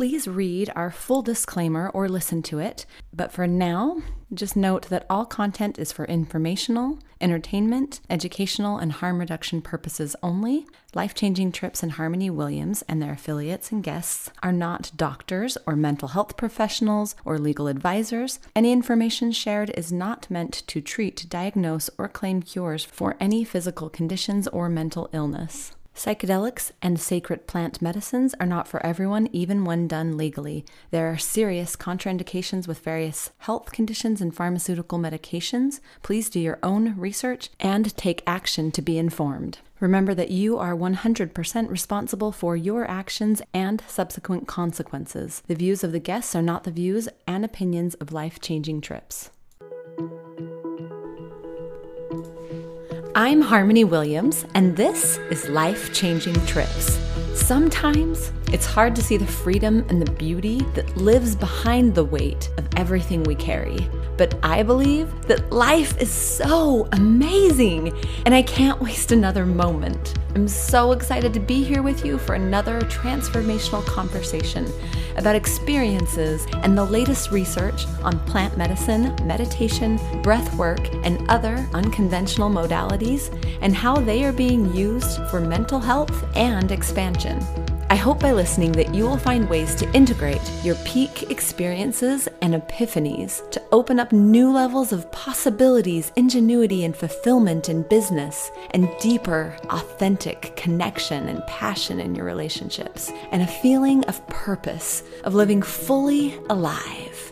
please read our full disclaimer or listen to it. But for now, just note that all content is for informational, entertainment, educational, and harm reduction purposes only. Life Changing Trips and Harmony Williams and their affiliates and guests are not doctors or mental health professionals or legal advisors. Any information shared is not meant to treat, diagnose, or claim cures for any physical conditions or mental illness. Psychedelics and sacred plant medicines are not for everyone, even when done legally. There are serious contraindications with various health conditions and pharmaceutical medications. Please do your own research and take action to be informed. Remember that you are 100% responsible for your actions and subsequent consequences. The views of the guests are not the views and opinions of life changing trips. I'm Harmony Williams, and this is Life Changing Trips. Sometimes it's hard to see the freedom and the beauty that lives behind the weight of everything we carry. But I believe that life is so amazing, and I can't waste another moment. I'm so excited to be here with you for another transformational conversation about experiences and the latest research on plant medicine, meditation, breath work, and other unconventional modalities, and how they are being used for mental health and expansion. I hope by listening that you will find ways to integrate your peak experiences and epiphanies to open up new levels of possibilities, ingenuity, and fulfillment in business, and deeper, authentic connection and passion in your relationships, and a feeling of purpose, of living fully alive.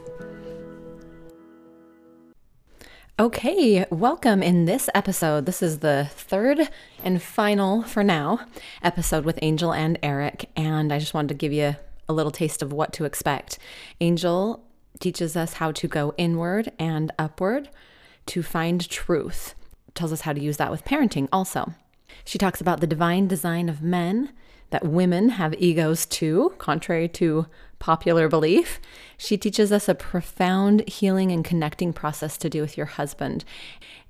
Okay, welcome in this episode. This is the third and final, for now, episode with Angel and Eric. And I just wanted to give you a little taste of what to expect. Angel teaches us how to go inward and upward to find truth, tells us how to use that with parenting also. She talks about the divine design of men, that women have egos too, contrary to popular belief. She teaches us a profound healing and connecting process to do with your husband.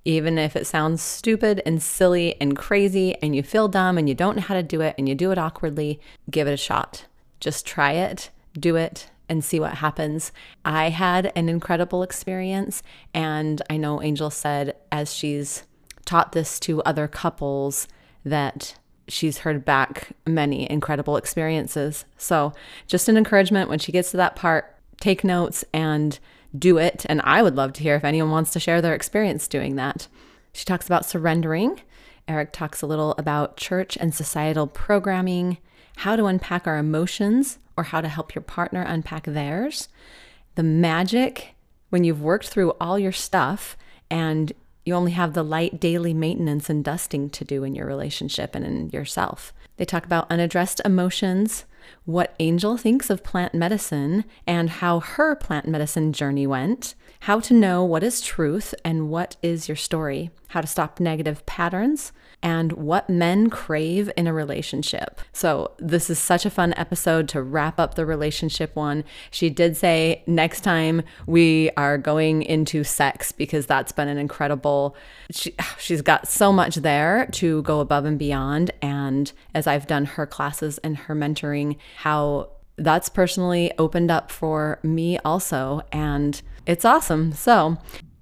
Even if it sounds stupid and silly and crazy and you feel dumb and you don't know how to do it and you do it awkwardly, give it a shot. Just try it, do it, and see what happens. I had an incredible experience, and I know Angel said as she's taught this to other couples that she's heard back many incredible experiences. So, just an encouragement when she gets to that part, take notes and do it. And I would love to hear if anyone wants to share their experience doing that. She talks about surrendering. Eric talks a little about church and societal programming, how to unpack our emotions or how to help your partner unpack theirs, the magic when you've worked through all your stuff and you only have the light daily maintenance and dusting to do in your relationship and in yourself. They talk about unaddressed emotions, what Angel thinks of plant medicine, and how her plant medicine journey went, how to know what is truth and what is your story, how to stop negative patterns, and what men crave in a relationship. So, this is such a fun episode to wrap up the relationship one. She did say next time we are going into sex because that's been an incredible, she, she's got so much there to go above and beyond. And as I've done her classes and her mentoring, how that's personally opened up for me also. And it's awesome. So,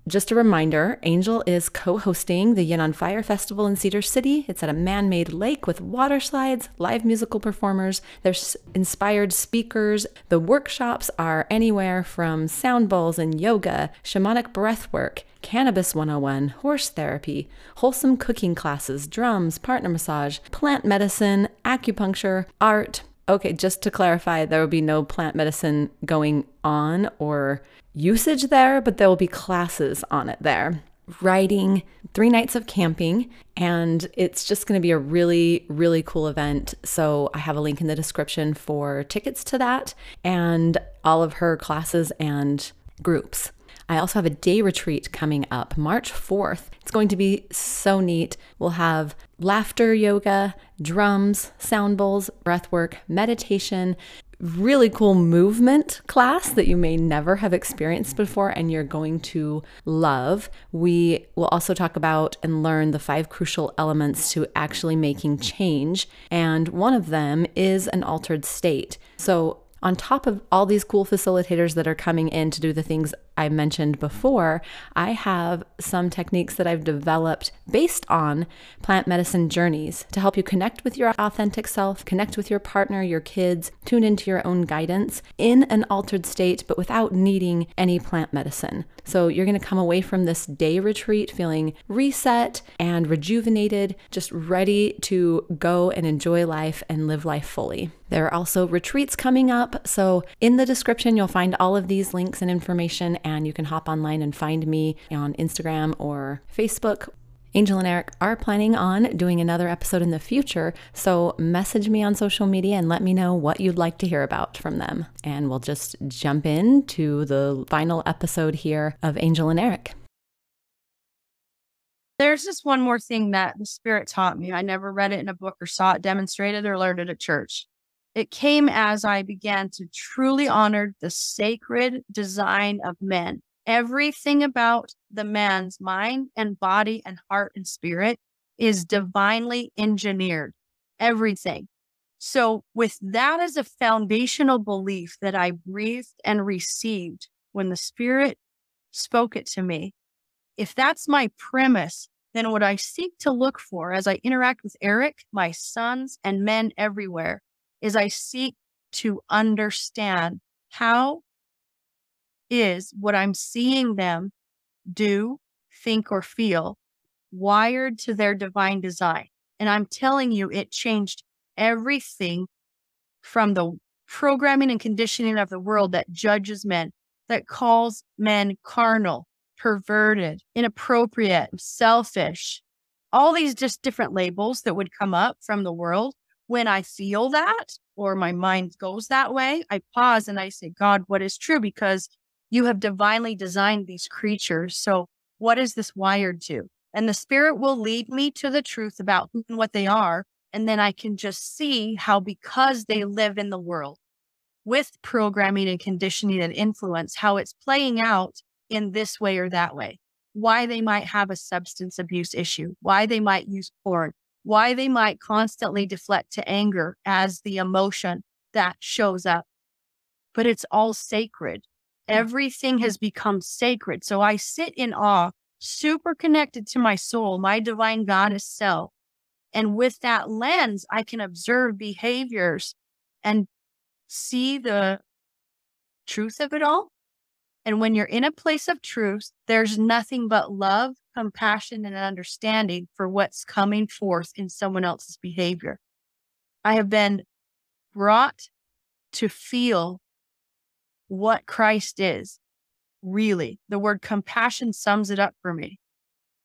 just a reminder Angel is co hosting the Yin on Fire Festival in Cedar City. It's at a man made lake with water slides, live musical performers, there's inspired speakers. The workshops are anywhere from sound bowls and yoga, shamanic breath work, Cannabis 101, horse therapy, wholesome cooking classes, drums, partner massage, plant medicine, acupuncture, art. Okay, just to clarify, there will be no plant medicine going on or usage there, but there will be classes on it there. Writing, three nights of camping, and it's just going to be a really, really cool event. So I have a link in the description for tickets to that and all of her classes and groups. I also have a day retreat coming up March 4th. It's going to be so neat. We'll have laughter yoga, drums, sound bowls, breath work, meditation, really cool movement class that you may never have experienced before and you're going to love. We will also talk about and learn the five crucial elements to actually making change. And one of them is an altered state. So, on top of all these cool facilitators that are coming in to do the things I mentioned before, I have some techniques that I've developed based on plant medicine journeys to help you connect with your authentic self, connect with your partner, your kids, tune into your own guidance in an altered state, but without needing any plant medicine. So you're going to come away from this day retreat feeling reset and rejuvenated, just ready to go and enjoy life and live life fully. There are also retreats coming up. So, in the description, you'll find all of these links and information, and you can hop online and find me on Instagram or Facebook. Angel and Eric are planning on doing another episode in the future, so message me on social media and let me know what you'd like to hear about from them. And we'll just jump into the final episode here of Angel and Eric. There's just one more thing that the Spirit taught me. I never read it in a book or saw it demonstrated or learned it at church. It came as I began to truly honor the sacred design of men. Everything about the man's mind and body and heart and spirit is divinely engineered. Everything. So, with that as a foundational belief that I breathed and received when the Spirit spoke it to me, if that's my premise, then what I seek to look for as I interact with Eric, my sons, and men everywhere is I seek to understand how is what I'm seeing them do, think, or feel wired to their divine design. And I'm telling you, it changed everything from the programming and conditioning of the world that judges men, that calls men carnal, perverted, inappropriate, selfish, all these just different labels that would come up from the world when I feel that or my mind goes that way, I pause and I say, God, what is true? Because you have divinely designed these creatures. So, what is this wired to? And the spirit will lead me to the truth about who and what they are. And then I can just see how, because they live in the world with programming and conditioning and influence, how it's playing out in this way or that way. Why they might have a substance abuse issue, why they might use porn, why they might constantly deflect to anger as the emotion that shows up. But it's all sacred. Mm. Everything has become sacred. So I sit in awe, super connected to my soul, my divine goddess self. And with that lens, I can observe behaviors and see the truth of it all. And when you're in a place of truth, there's nothing but love compassion and understanding for what's coming forth in someone else's behavior. I have been brought to feel what Christ is. Really, the word compassion sums it up for me.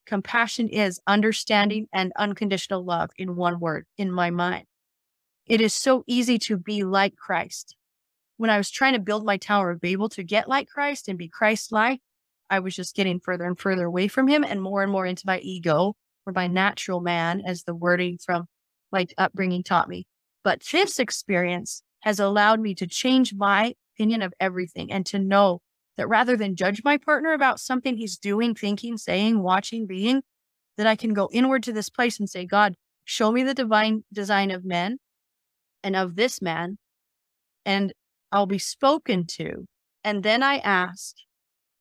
Compassion is understanding and unconditional love in one word in my mind. It is so easy to be like Christ. When I was trying to build my Tower of Babel to get like Christ and be Christ like, I was just getting further and further away from him and more and more into my ego or my natural man, as the wording from my upbringing taught me. But this experience has allowed me to change my opinion of everything and to know that rather than judge my partner about something he's doing, thinking, saying, watching, being, that I can go inward to this place and say, God, show me the divine design of men and of this man, and I'll be spoken to. And then I ask,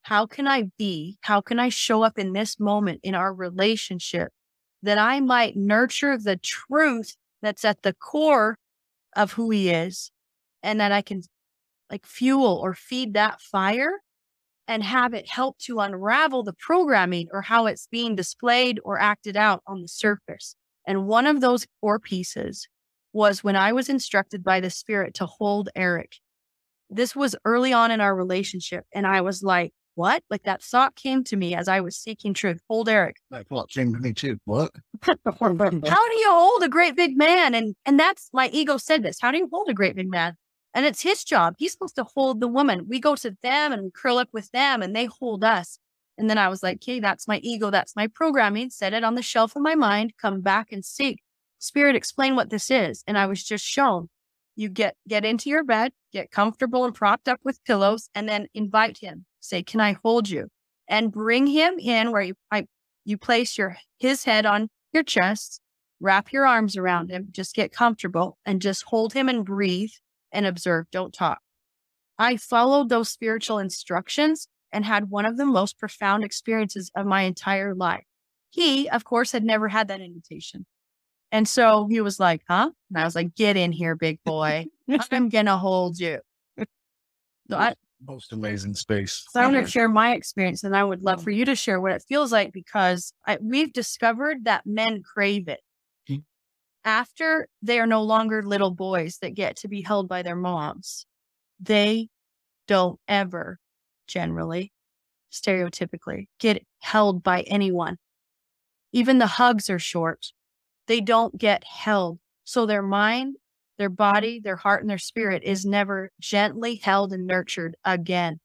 how can I be? How can I show up in this moment in our relationship that I might nurture the truth that's at the core of who he is and that I can like fuel or feed that fire and have it help to unravel the programming or how it's being displayed or acted out on the surface. And one of those core pieces was when I was instructed by the spirit to hold Eric. This was early on in our relationship. And I was like, what? Like that thought came to me as I was seeking truth. Hold Eric. That thought came to me too. What? How do you hold a great big man? And and that's my ego said this. How do you hold a great big man? And it's his job. He's supposed to hold the woman. We go to them and we curl up with them and they hold us. And then I was like, okay, that's my ego. That's my programming. Set it on the shelf of my mind. Come back and seek. Spirit, explain what this is. And I was just shown. You get get into your bed, get comfortable and propped up with pillows, and then invite him say, Can I hold you? And bring him in where you, I, you place your his head on your chest, wrap your arms around him, just get comfortable and just hold him and breathe and observe, don't talk. I followed those spiritual instructions and had one of the most profound experiences of my entire life. He, of course, had never had that invitation. And so he was like, huh? And I was like, get in here, big boy. I'm going to hold you. So I, Most amazing space. so I want to share my experience and I would love for you to share what it feels like because I, we've discovered that men crave it. Mm. After they are no longer little boys that get to be held by their moms, they don't ever generally, stereotypically, get held by anyone. Even the hugs are short. They don't get held. So their mind, their mm. body, their heart, and their spirit is never gently held and nurtured again.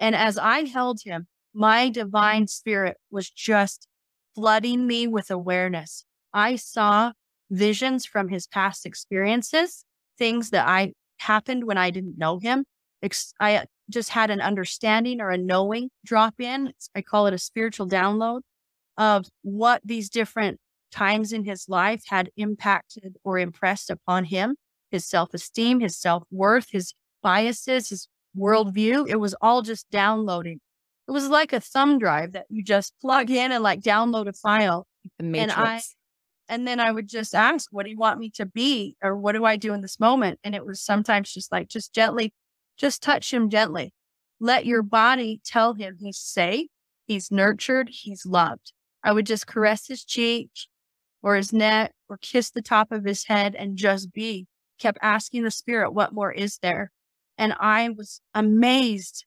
And as I held him, my divine spirit was just flooding me with awareness. I saw visions from his past experiences, things that I happened when I didn't know him. I just had an understanding or a knowing drop in. I call it a spiritual download of what these different times in his life had impacted or impressed upon him his self esteem, his self worth, his biases, his worldview. It was all just downloading. It was like a thumb drive that you just plug in and like download a file. The Matrix. I- And then I would just ask, what do you want me to be? Or what do I do in this moment? And it was sometimes just like, just gently, just touch him gently. Let your body tell him he's safe, he's nurtured, he's loved. I would just caress his cheek or his neck or kiss the top of his head and just be. Kept asking the spirit, what more is there? And I was amazed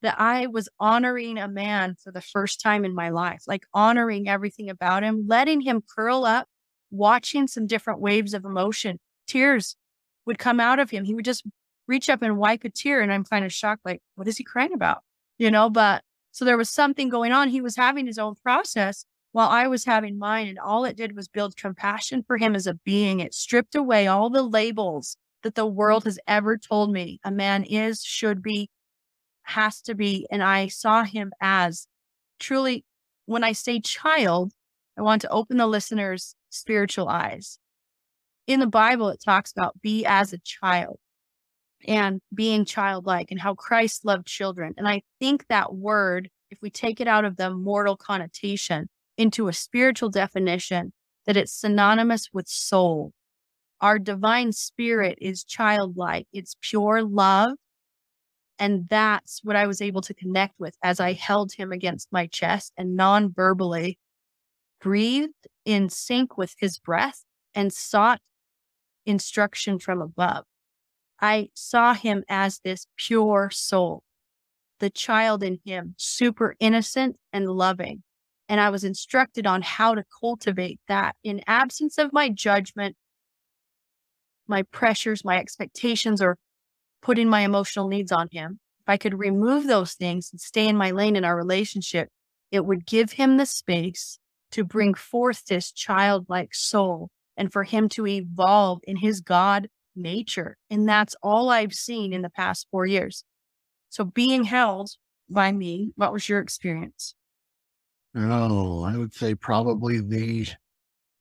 that I was honoring a man for the first time in my life, like honoring everything about him, letting him curl up, watching some different waves of emotion. Tears would come out of him. He would just reach up and wipe a tear. And I'm kind of shocked, like, what is he crying about? You know, but so there was something going on. He was having his own process while I was having mine. And all it did was build compassion for him as a being. It stripped away all the labels that the mm. world has ever told me a man is, should be, has to be. And I saw him as truly, when I say child, I want to open the listener's spiritual eyes. In the Bible, it talks about be as a child and being childlike and how Christ loved children. And I think that word, if we take it out of the mortal connotation into a spiritual definition, that it's synonymous with soul. Our divine spirit is childlike, it's pure love. And that's what I was able to connect with as I held him against my chest and non verbally breathed in sync with his breath and sought instruction from above. I saw him as this pure soul, the child in him, super innocent and loving. And I was instructed on how to cultivate that in absence of my judgment, my pressures, my expectations, or putting my emotional needs on him. If I could remove those things and stay in my lane in our relationship, it would give him the space to bring forth this childlike soul and for him to evolve in his God nature. And that's all I've seen in the past four years. So being held by me, what was your experience? Oh, I would say probably the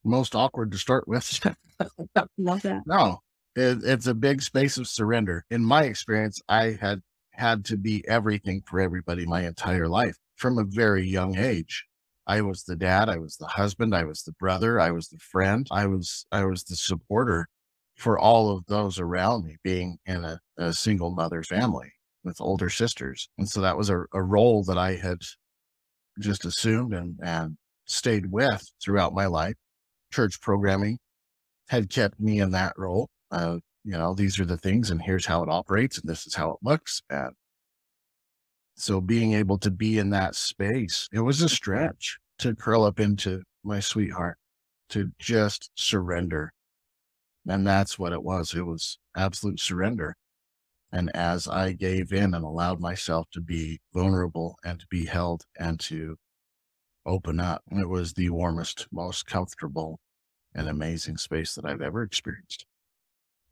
most awkward to start with. Love that. no, it, it's a big space of surrender. In my experience, I had had to be everything for everybody my entire life from a very young age. I was the dad, I was the husband, I was the brother, I was the friend, I was I was the supporter for all of those around me, being in a, a single mother family with older sisters. And so that was a, a role that I had just assumed and, and stayed with throughout my life. Church programming had kept me in that role. You know, these are the things and here's how it operates and this is how it looks. And so being able to be in that space, it was a stretch to curl up into my sweetheart, to just surrender. And that's what it was. It was absolute surrender. And as I gave in and allowed myself to be vulnerable and to be held and to open up, it was the warmest, most comfortable and amazing space that I've ever experienced.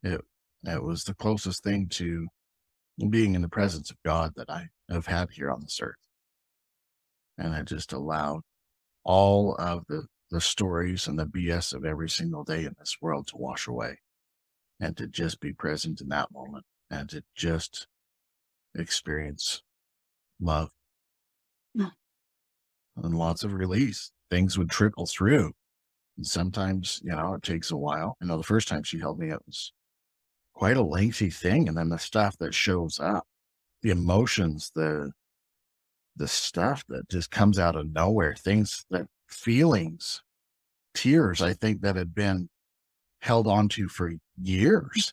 It, it was the closest thing to being in the presence of God that I have had here on this earth. And I just allowed all of the, the stories and the BS of every single day in this world to wash away and to just be present in that moment and to just experience love Yeah. and lots of release. Things would trickle through. And sometimes, you know, it takes a while. I know the first time she held me, it was quite a lengthy thing. And then the stuff that shows up, the emotions, the the stuff that just comes out of nowhere, things that feelings, tears, I think that had been held onto for years,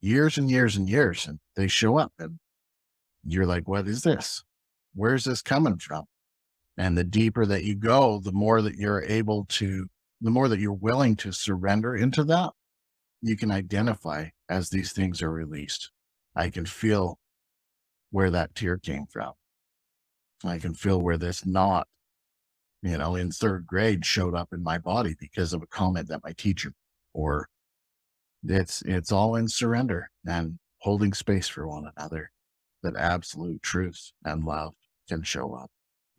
years and years and years. And they show up and you're like, what is this? Where's this coming from? And the deeper that you go, the more that you're able to, the more that you're willing to surrender into that, you can identify as these things are released. I can feel where that tear came from. I can feel where this knot, you know, in third grade showed up in my body because of a comment that my teacher or it's it's all in surrender and holding space for one another that absolute truth and love can show up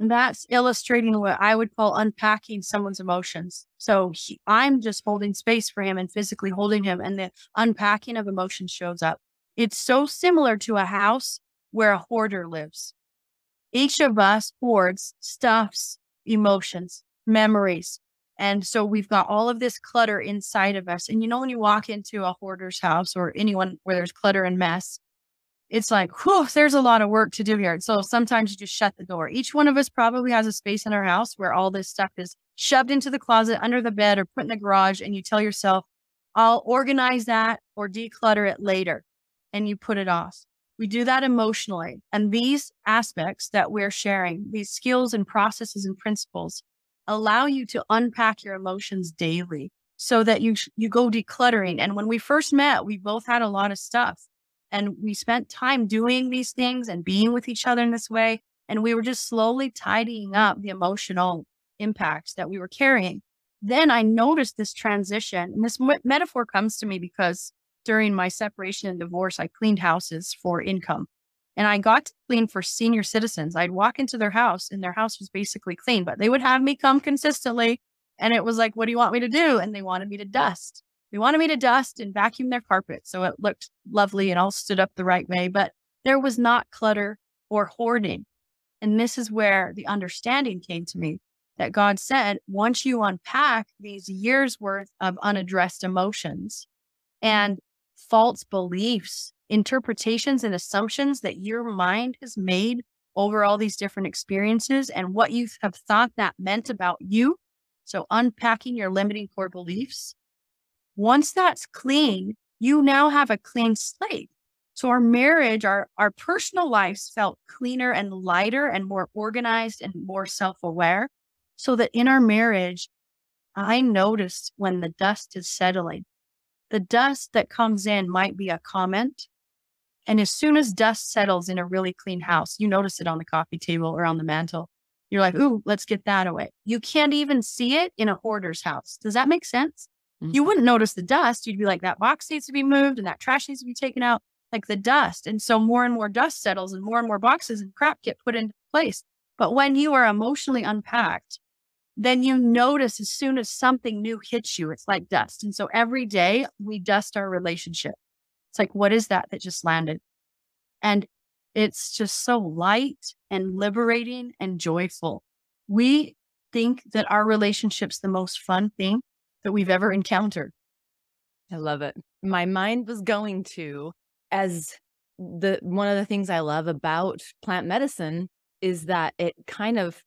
that's illustrating what I would call unpacking someone's emotions. So he, I'm just holding space for him and physically holding him, and the unpacking of emotions shows up. It's so similar to a house where a hoarder lives. Each of us hoards stuffs, emotions, memories. And so we've got all of this clutter inside of us. And you know, when you walk into a hoarder's house or anyone where there's clutter and mess, it's like, whew, there's a lot of work to do here. So sometimes you just shut the door. Each one of us probably has a space in our house where all this stuff is shoved into the closet, under the bed, or put in the garage. And you tell yourself, I'll organize that or declutter it later. And you put it off. We do that emotionally. And these aspects that we're sharing, these skills and processes and principles, allow you to unpack your emotions daily so that you, you go decluttering. And when we first met, we both had a lot of stuff and we spent time doing these things and being with each other in this way. And we were just slowly tidying up the emotional impacts that we were carrying. Then I noticed this transition. And this me- metaphor comes to me because during my separation and divorce, I cleaned houses for income. And I got to clean for senior citizens. I'd walk into their house and their house was basically clean, but they would have me come consistently. And it was like, what do you want me to do? And they wanted me to dust. They wanted me to dust and vacuum their carpet. So it looked lovely and all stood up the right way, but there was not clutter or hoarding. And this is where the understanding came to me that God said, once you unpack these years worth of unaddressed emotions and false beliefs, interpretations, and assumptions that your mind has made over all these different experiences and what you have thought that meant about you. So, unpacking your limiting core beliefs. Once that's clean, you now have a clean slate. So, our marriage, our, our personal lives felt cleaner and lighter and more organized and more self aware. So that in our marriage, I noticed when the dust is settling, the dust that comes in might be a comment. And as soon as dust settles in a really clean house, you notice it on the coffee table or on the mantle. You're like, ooh, let's get that away. You can't even see it in a hoarder's house. Does that make sense? Mhm. You wouldn't notice the dust. You'd be like, that box needs to be moved and that trash needs to be taken out, like the dust. And so more and more dust settles and more and more boxes and crap get put into place. But when you are emotionally unpacked, then you notice as soon as something new hits you, it's like dust. And so every day we dust our relationship. It's like, what is that that just landed? And it's just so light and liberating and joyful. We think that our relationship's the most fun thing that we've ever encountered. I love it. My mind was going to as the one of the things I love about plant medicine is that it kind of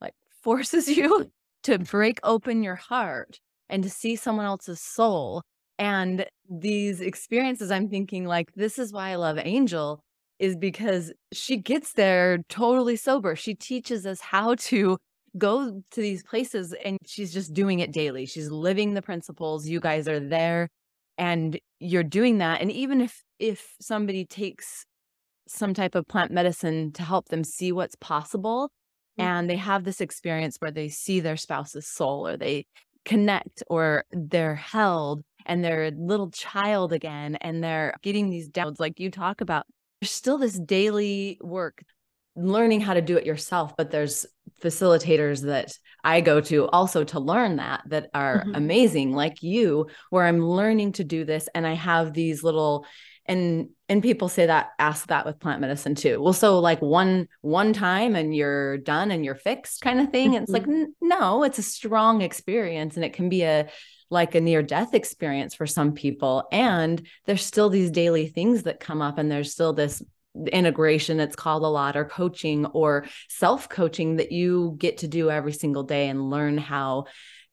like forces you to break open your heart and to see someone else's soul. And these experiences, I'm thinking like, this is why I love Angel, is because she gets there totally sober. She teaches us how to go to these places and she's just doing it daily. She's living the principles. You guys are there and you're doing that. And even if if somebody takes some type of plant medicine to help them see what's possible Mm. and they have this experience where they see their spouse's soul or they connect or they're held and they're a little child again and they're getting these downloads like you talk about there's still this daily work learning how to do it yourself, but there's facilitators that I go to also to learn that that are mm-hmm. amazing like you where I'm learning to do this and I have these little and and people say that ask that with plant medicine too well so like one one time and you're done and you're fixed kind of thing mm-hmm. it's like n- no it's a strong experience and it can be a like a near death experience for some people and there's still these daily things that come up and there's still this integration it's called a lot or coaching or self coaching that you get to do every single day and learn how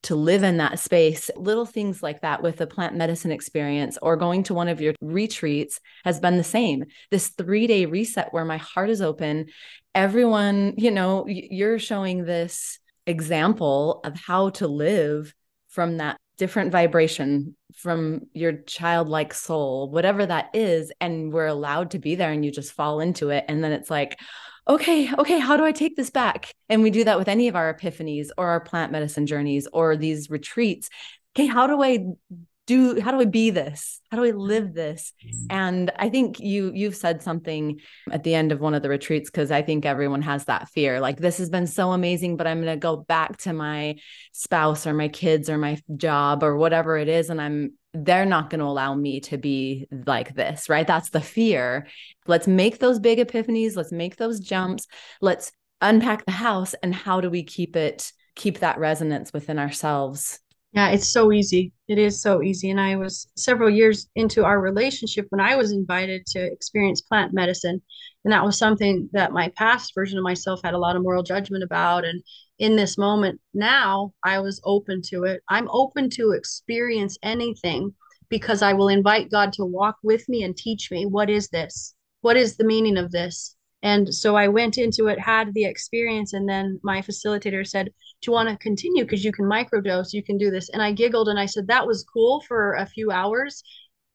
to live in that space. Little things like that with the plant medicine experience or going to one of your retreats has been the same. This three day reset where my heart is open. Everyone, you know, you're showing this example of how to live from that different vibration from your childlike soul, whatever that is. And we're allowed to be there and you just fall into it. And then it's like, okay, okay, how do I take this back? And we do that with any of our epiphanies or our plant medicine journeys or these retreats. Okay, how do I do how do i be this how do i live this mm. and i think you you've said something at the end of one of the retreats because i think everyone has that fear like this has been so amazing but i'm going to go back to my spouse or my kids or my job or whatever it is and i'm they're not going to allow me to be like this right? That's the fear. Let's make those big epiphanies. Let's make those jumps. Let's unpack the house and how do we keep it keep that resonance within ourselves yeah, it's so easy. It is so easy. And I was several years into our relationship when I was invited to experience plant medicine. And that was something that my past version of myself had a lot of moral judgment about. And in this moment now, I was open to it. I'm open to experience anything because I will invite God to walk with me and teach me what is this? What is the meaning of this? And so I went into it, had the experience, and then my facilitator said, you want to continue? Because you can microdose, you can do this. And I giggled and I said, That was cool for a few hours,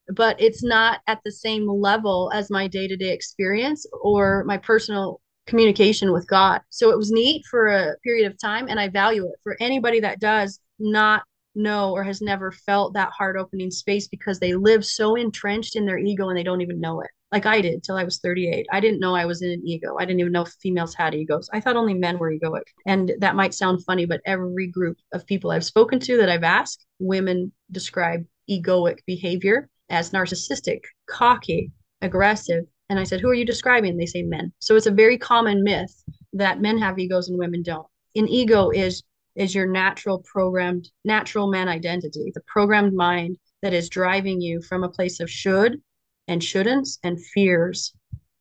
but it's not at the same level as my day to day experience or my personal communication with God. So it was neat for a period of time, and I value it. For anybody that does not know or has never felt that heart opening space because they live so entrenched in their ego and they don't even know it like I did till I was 38. I didn't know I was in an ego. I didn't even know females had egos. I thought only men were egoic. And that might sound funny, but every group of people I've spoken to that I've asked, women describe egoic behavior as narcissistic, cocky, aggressive. And I said, Who are you describing? They say men. So it's a very common myth that men have egos and women don't. An ego is is your natural programmed natural man identity, the programmed mind that is driving you from a place of should and shouldn'ts and fears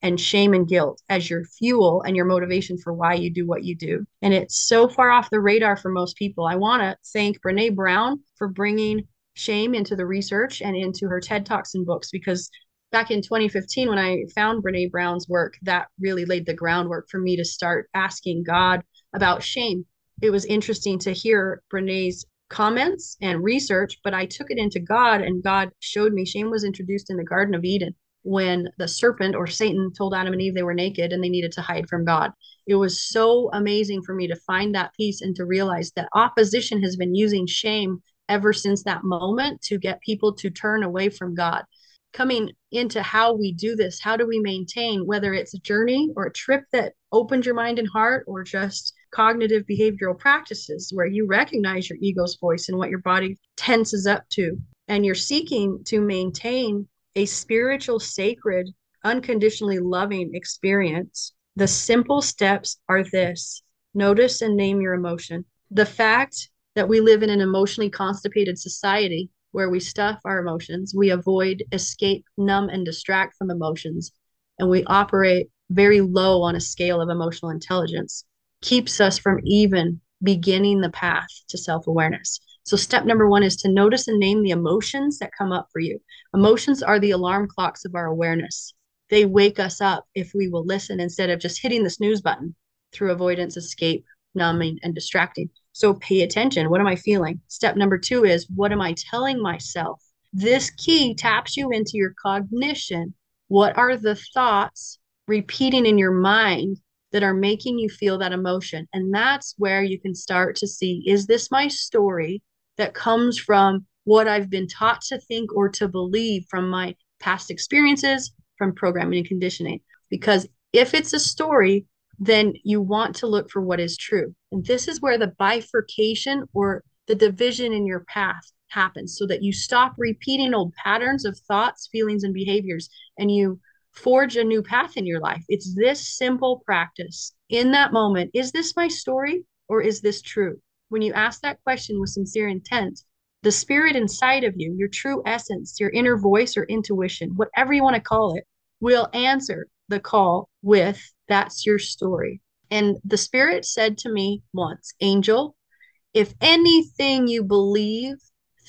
and shame and guilt as your fuel and your motivation for why you do what you do. And it's so far off the radar for most people. I want to thank Brene Brown for bringing shame into the research and into her TED Talks and books because back in 2015 when I found Brene Brown's work, that really laid the groundwork for me to start asking God about shame. It was interesting to hear Brene's comments and research, but I took it into God, and God showed me shame was introduced in the Garden of Eden when the serpent or Satan told Adam and Eve they were naked and they needed to hide from God. It was so amazing for me to find that peace and to realize that opposition has been using shame ever since that moment to get people to turn away from God. Coming into how we do this, how do we maintain, whether it's a journey or a trip that opened your mind and heart, or just cognitive behavioral practices where you recognize your ego's voice and what your body tenses up to. And you're seeking to maintain a spiritual, sacred, unconditionally loving experience. The simple steps are this notice and name your emotion. The fact that we live in an emotionally constipated society where we stuff our emotions, we avoid, escape, numb, and distract from emotions, and we operate very low on a scale of emotional intelligence keeps us from even beginning the path to self awareness. So, step number one is to notice and name the emotions that come up for you. Emotions are the alarm clocks of our awareness. They wake us up if we will listen instead of just hitting the snooze button through avoidance, escape, numbing, and distracting. So, pay attention. What am I feeling? Step number two is what am I telling myself? This key taps you into your cognition. What are the thoughts repeating in your mind that are making you feel that emotion. And that's where you can start to see is this my story that comes from what I've been taught to think or to believe from my past experiences, from programming and conditioning? Because if it's a story, then you want to look for what is true. And this is where the bifurcation or the division in your path happens so that you stop repeating old patterns of thoughts, feelings, and behaviors and you forge a new path in your life. It's this simple practice in that moment. Is this my story or is this true? When you ask that question with sincere intent, the spirit inside of you, your true essence, your inner voice or intuition, whatever you want to call it, will answer the call with that's your story. And the spirit said to me once, Angel, if anything you believe,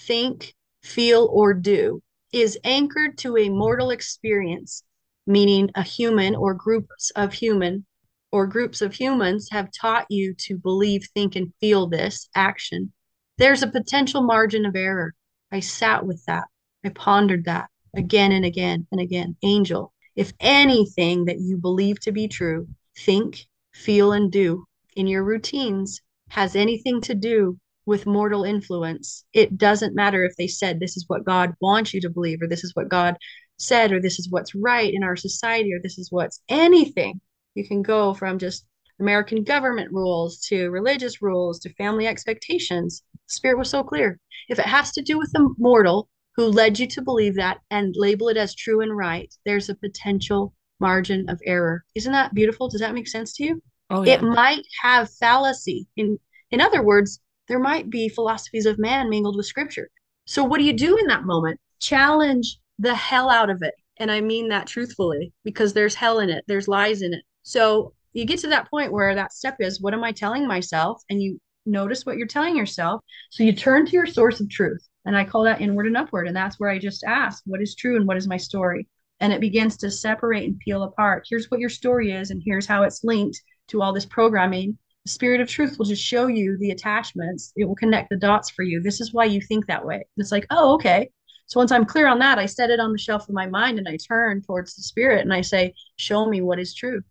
think, feel, or do is anchored to a mortal experience, meaning a human or groups of human or groups of humans have taught you to believe, think, and feel this action, there's a potential margin of error. I sat with that. I pondered that again and again and again. Angel, if anything that you believe to be true, think, feel, and do in your routines has anything to do with mortal influence, it doesn't matter if they said this is what God wants you to believe, or this is what God said, or this is what's right in our society, or this is what's anything. You can go from just American government rules to religious rules to family expectations. Spirit was so clear. If it has to do with the mortal who led you to believe that and label it as true and right, there's a potential margin of error. Isn't that beautiful? Does that make sense to you? Oh, yeah. It might have fallacy. In in other words, there might be philosophies of man mingled with scripture. So what do you do in that moment? Challenge the hell out of it. And I mean that truthfully because there's hell in it, there's lies in it. So you get to that point where that step is what am I telling myself? And you notice what you're telling yourself. So you turn to your source of truth. And I call that inward and upward. And that's where I just ask, what is true and what is my story? And it begins to separate and peel apart. Here's what your story is, and here's how it's linked to all this programming the spirit of truth will just show you the attachments. It will connect the dots for you. This is why you think that way. It's like, oh, okay. So once I'm clear on that, I set it on the shelf of my mind and I turn towards the spirit and I say, show me what is true.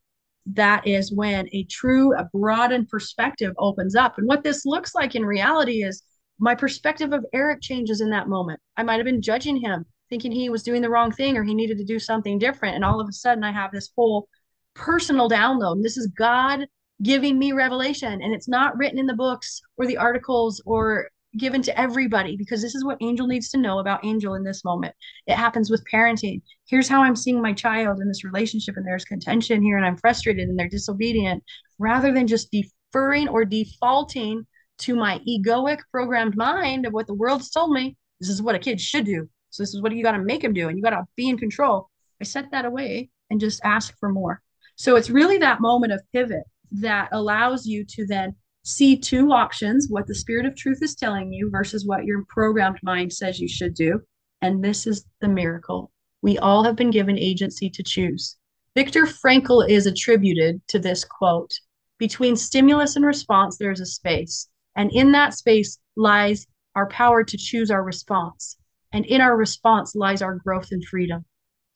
That is when a true, a broadened perspective opens up. And what this looks like in reality is my perspective of Eric changes in that moment. I might have been judging him, thinking he was doing the wrong thing or he needed to do something different. And all of a sudden, I have this whole personal download. This is God giving me revelation and it's not written in the books or the articles or given to everybody because this is what angel needs to know about angel in this moment. It happens with parenting. Here's how i'm seeing my child in this relationship and there's contention here and i'm frustrated and they're disobedient rather than just deferring or defaulting to my egoic programmed mind of what the world's told me this is what a kid should do. So this is what you got to make him do and you got to be in control. I set that away and just ask for more. So it's really that moment of pivot that allows you to then see two options what the spirit of truth is telling you versus what your programmed mind says you should do. And this is the miracle. We all have been given agency to choose. Viktor Frankl is attributed to this quote Between stimulus and response, there is a space. And in that space lies our power to choose our response. And in our response lies our growth and freedom.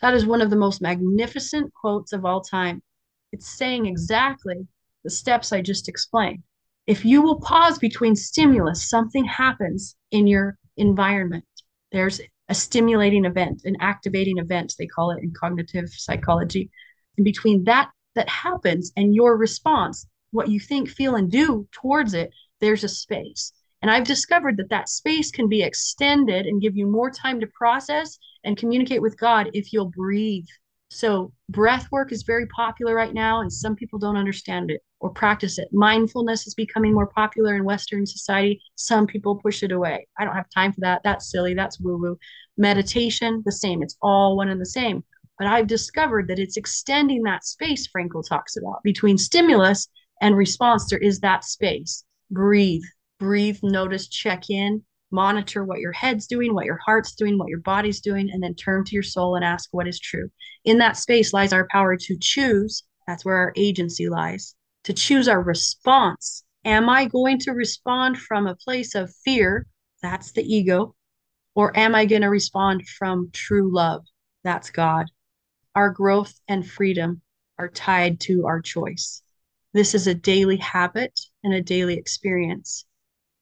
That is one of the most magnificent quotes of all time. It's saying exactly the steps I just explained. If you will pause between stimulus, something happens in your environment. There's a stimulating event, an activating event, they call it in cognitive psychology. And between that that happens and your response, what you think, feel, and do towards it, there's a space. And I've discovered that that space can be extended and give you more time to process and communicate with God if you'll breathe so, breath work is very popular right now, and some people don't understand it or practice it. Mindfulness is becoming more popular in Western society. Some people push it away. I don't have time for that. That's silly. That's woo woo. Meditation, the same. It's all one and the same. But I've discovered that it's extending that space Frankl talks about between stimulus and response. There is that space. Breathe, breathe, notice, check in, monitor what your head's doing, what your heart's doing, what your body's doing, and then turn to your soul and ask what is true. In that space lies our power to choose. That's where our agency lies, to choose our response. Am I going to respond from a place of fear? That's the ego. Or am I going to respond from true love? That's God. Our growth and freedom are tied to our choice. This is a daily habit and a daily experience.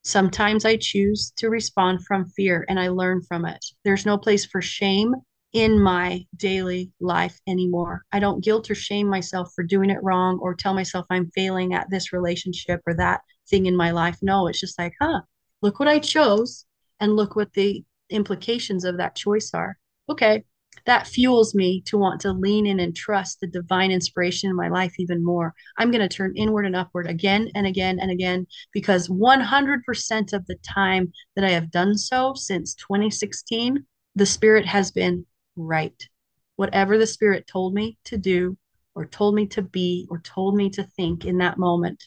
Sometimes I choose to respond from fear and I learn from it. There's no place for shame, in my daily life anymore. I don't guilt or shame myself for doing it wrong or tell myself I'm failing at this relationship or that thing in my life. No, it's just like, huh, look what I chose and look what the implications of that choice are. Okay, that fuels me to want to lean in and trust the divine inspiration in my life even more. I'm going to turn inward and upward again and again and again because 100% of the time that I have done so since 2016, the Spirit has been right. Whatever the Spirit told me to do, or told me to be, or told me to think in that moment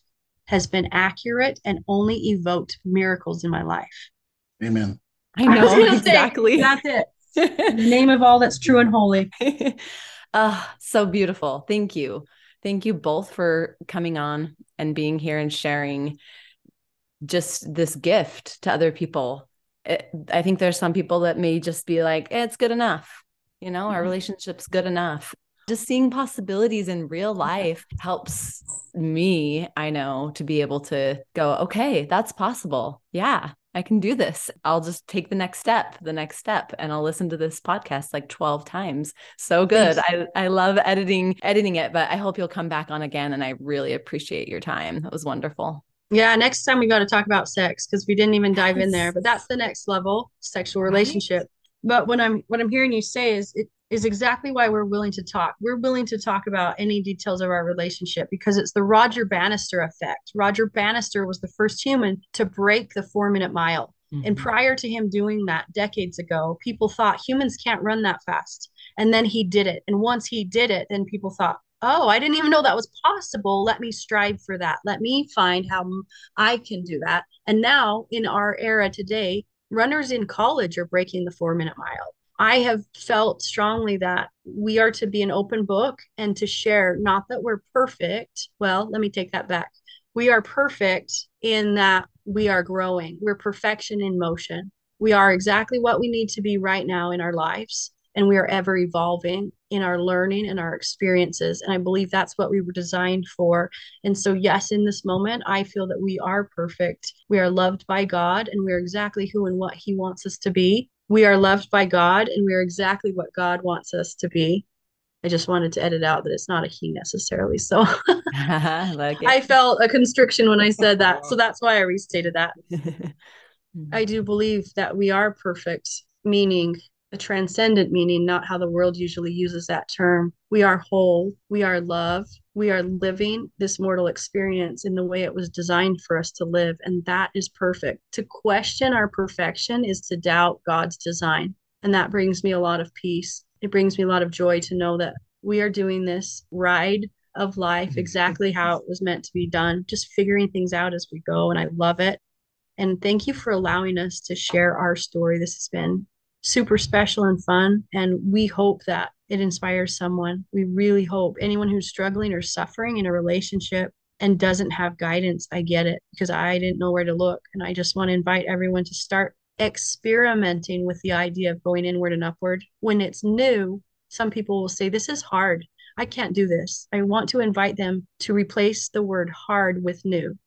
has been accurate and only evoked miracles in my life. Amen. I know I exactly. Say, that's it. In the name of all that's true and holy. oh, so beautiful. Thank you. Thank you both for coming on and being here and sharing just this gift to other people. It, I think there's some people that may just be like, eh, it's good enough. You know, our mm-hmm. relationship's good enough. Just seeing possibilities in real life helps me, I know, to be able to go, okay, that's possible. Yeah, I can do this. I'll just take the next step, the next step, and I'll listen to this podcast like 12 times. So good. I, I love editing, editing it, but I hope you'll come back on again. And I really appreciate your time. It was wonderful. Yeah, next time we got to talk about sex because we didn't even dive in there. But that's the next level, sexual relationship. Right. But what I'm what I'm hearing you say is it is exactly why we're willing to talk. We're willing to talk about any details of our relationship because it's the Roger Bannister effect. Roger Bannister was the first human to break the four minute mile. Mm-hmm. And prior to him doing that decades ago, people thought humans can't run that fast. And then he did it. And once he did it, then people thought, oh, I didn't even know that was possible. Let me strive for that. Let me find how I can do that. And now in our era today, runners in college are breaking the four minute mile I have felt strongly that we are to be an open book and to share, not that we're perfect. Well, let me take that back. We are perfect in that we are growing, we're perfection in motion. We are exactly what we need to be right now in our lives, and we are ever evolving in our learning and our experiences. And I believe that's what we were designed for. And so, yes, in this moment, I feel that we are perfect. We are loved by God, and we're exactly who and what He wants us to be we are loved by God and we are exactly what God wants us to be. I just wanted to edit out that it's not a he necessarily. So like I felt a constriction when I said that. So that's why I restated that. Mm-hmm. I do believe that we are perfect, meaning a transcendent meaning, not how the world usually uses that term. We are whole, we are love, we are living this mortal experience in the way it was designed for us to live. And that is perfect. To question our perfection is to doubt God's design. And that brings me a lot of peace. It brings me a lot of joy to know that we are doing this ride of life mm-hmm. exactly how it was meant to be done, just figuring things out as we go. And I love it. And thank you for allowing us to share our story. This has been super special and fun. And we hope that it inspires someone. We really hope anyone who's struggling or suffering in a relationship and doesn't have guidance, I get it because I didn't know where to look. And I just want to invite everyone to start experimenting with the idea of going inward and upward. When it's new, some people will say, This is hard. I can't do this. I want to invite them to replace the word hard with new.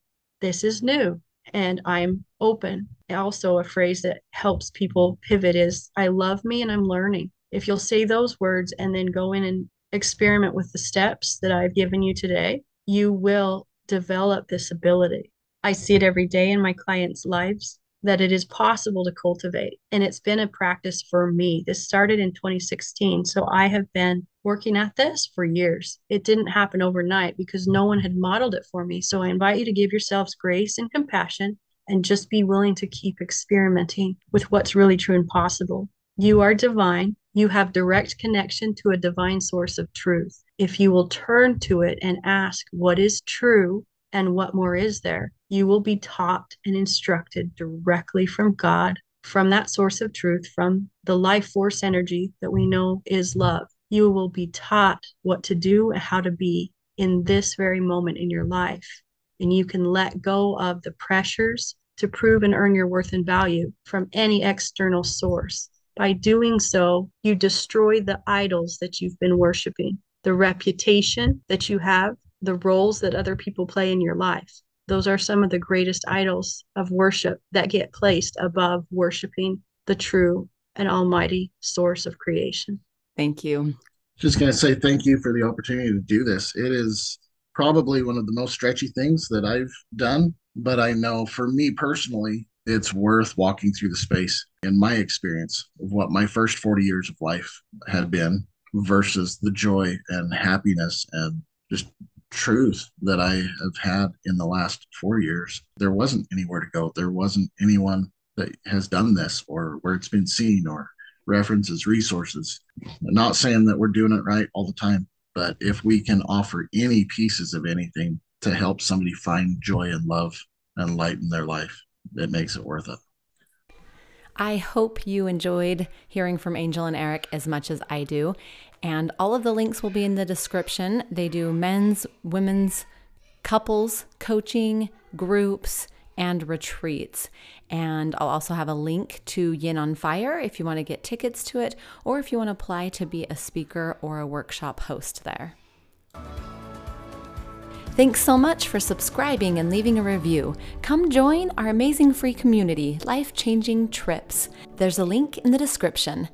This is new and I'm open. Also, a phrase that helps people pivot is I love me and I'm learning. If you'll say those words and then go in and experiment with the steps that I've given you today, you will develop this ability. I see it every day in my clients' lives that it is possible to cultivate. And it's been a practice for me. This started in 2016. So I have been working at this for years. It didn't happen overnight because no one had modeled it for me. So I invite you to give yourselves grace and compassion and just be willing to keep experimenting with what's really true and possible. You are divine. You have direct connection to a divine source of truth. If you will turn to it and ask what is true and what more is there, you will be taught and instructed directly from God, from that source of truth, from the life force energy that we know is love. You will be taught what to do and how to be in this very moment in your life. And you can let go of the pressures to prove and earn your worth and value from any external source. By doing so, you destroy the idols that you've been worshiping, the reputation that you have, the roles that other people play in your life. Those are some of the greatest idols of worship that get placed above worshiping the true and almighty source of creation. Thank you. Just going to say thank you for the opportunity to do this. It is probably one of the most stretchy things that I've done, but I know for me personally, it's worth walking through the space in my experience of what my first 40 years of life had been versus the joy and happiness and just truth that I have had in the last four years. There wasn't anywhere to go. There wasn't anyone that has done this or where it's been seen or references, resources. I'm not saying that we're doing it right all the time, but if we can offer any pieces of anything to help somebody find joy and love and light in their life, it makes it worth it. I hope you enjoyed hearing from Angel and Eric as much as I do. And all of the links will be in the description. They do men's, women's, couples, coaching, groups, and retreats. And I'll also have a link to Yin on Fire if you want to get tickets to it or if you want to apply to be a speaker or a workshop host there. Thanks so much for subscribing and leaving a review. Come join our amazing free community, Life Changing Trips. There's a link in the description.